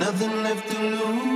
nothing left to lose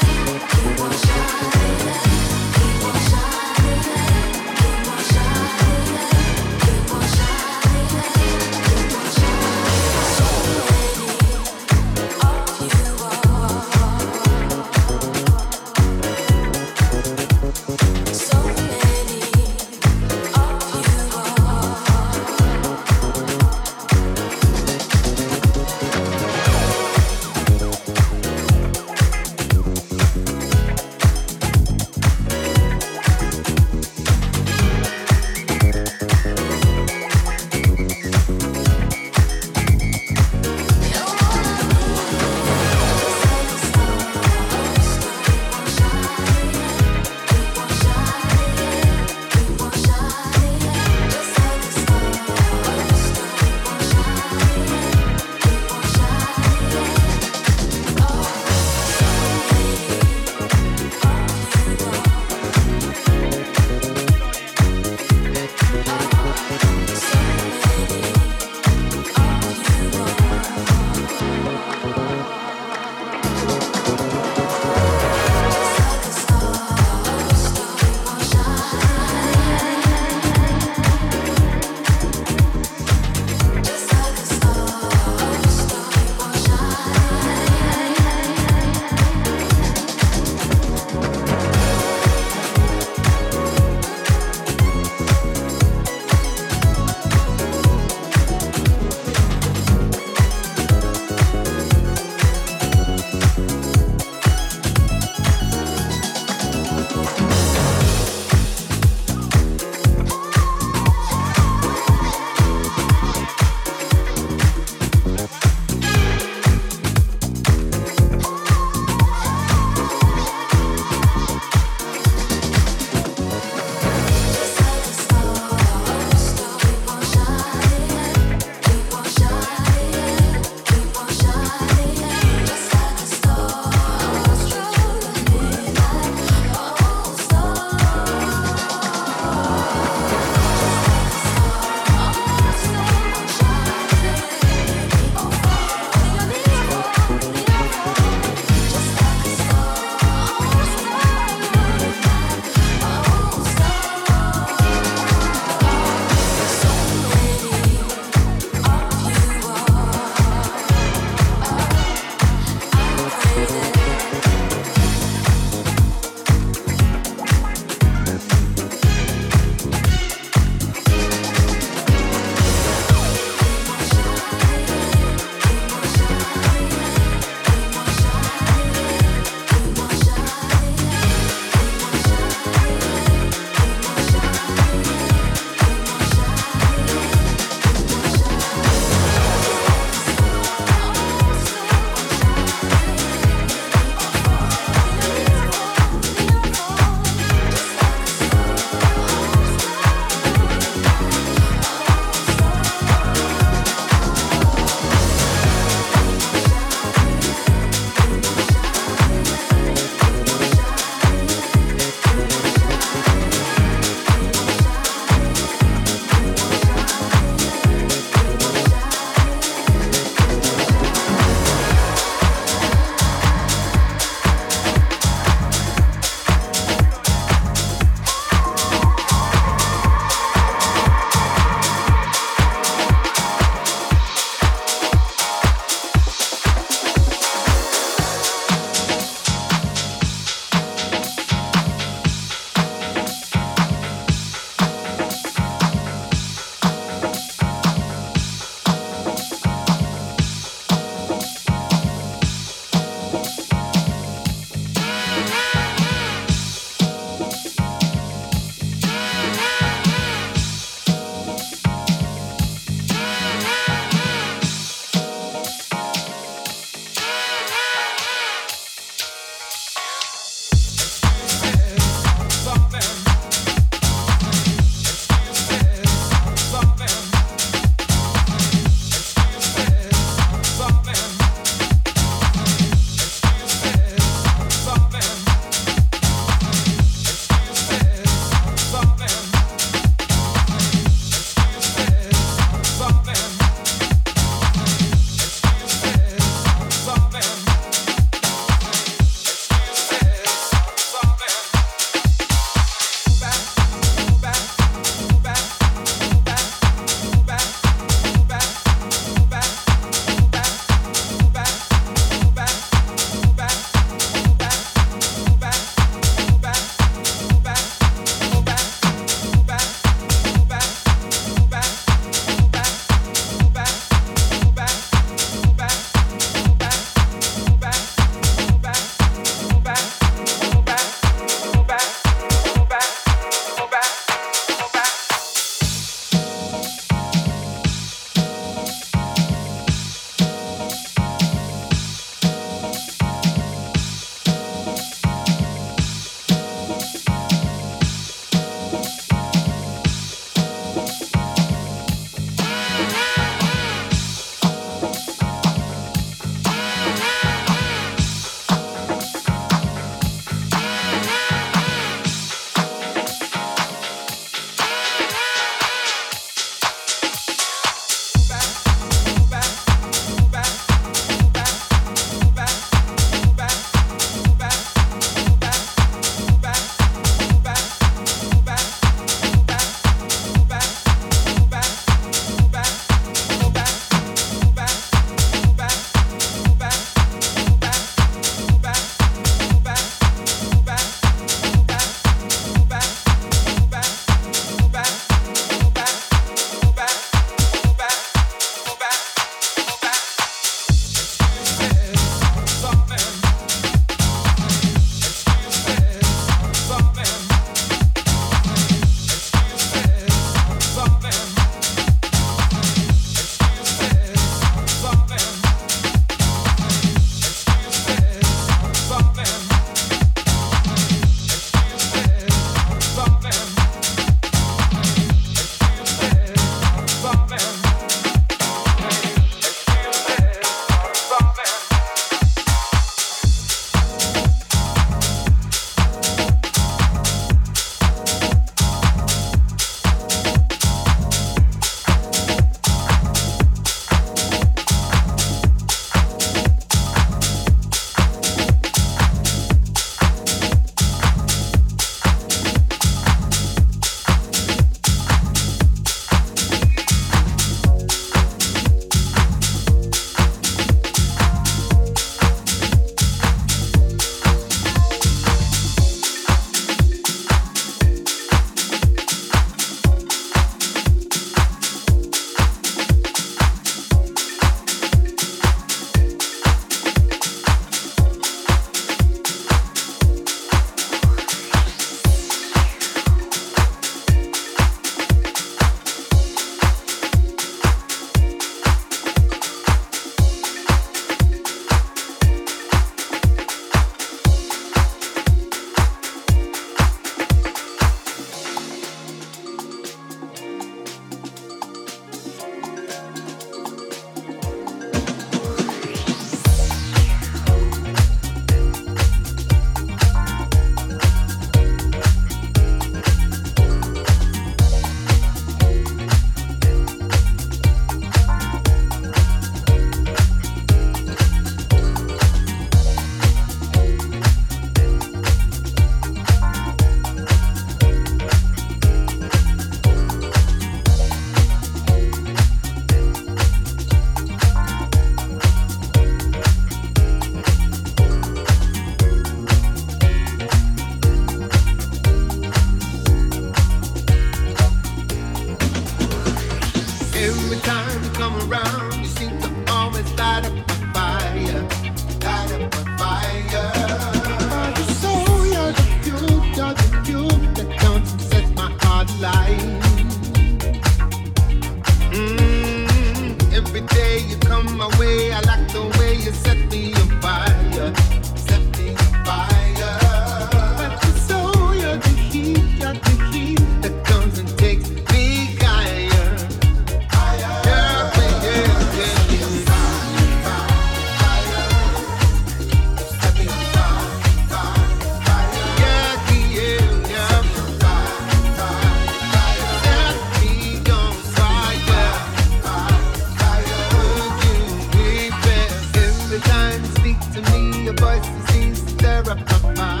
your voice is in stir up my mind.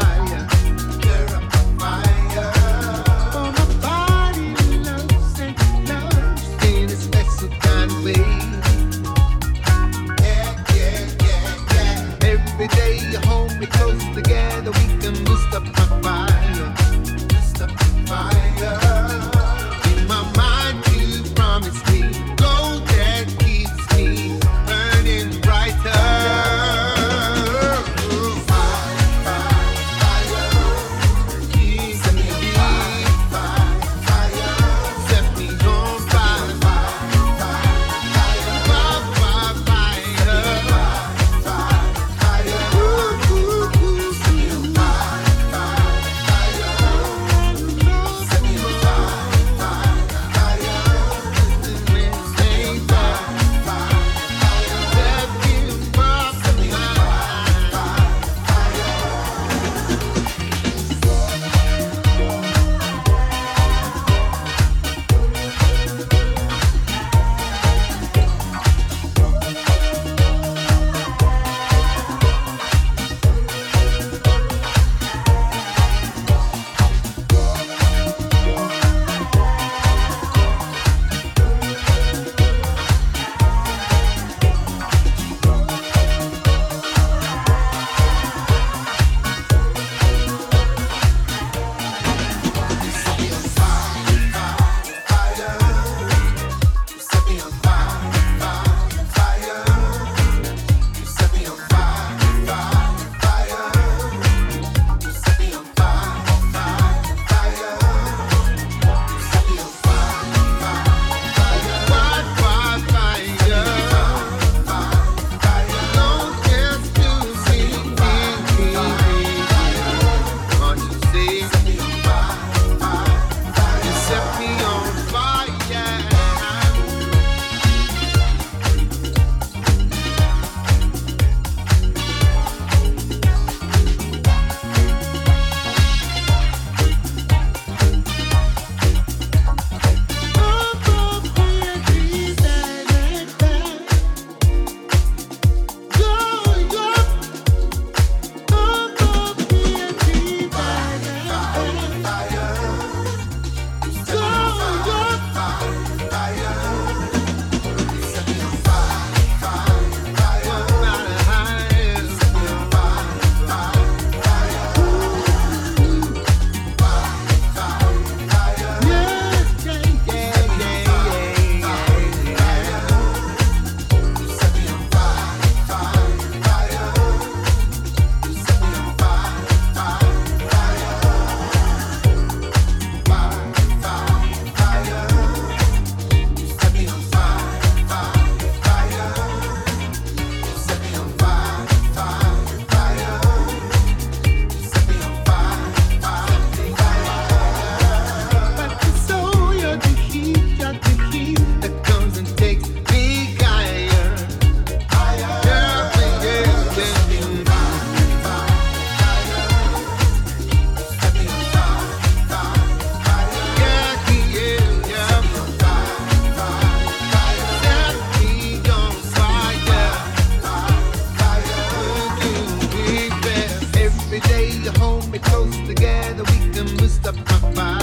Mr. Papa.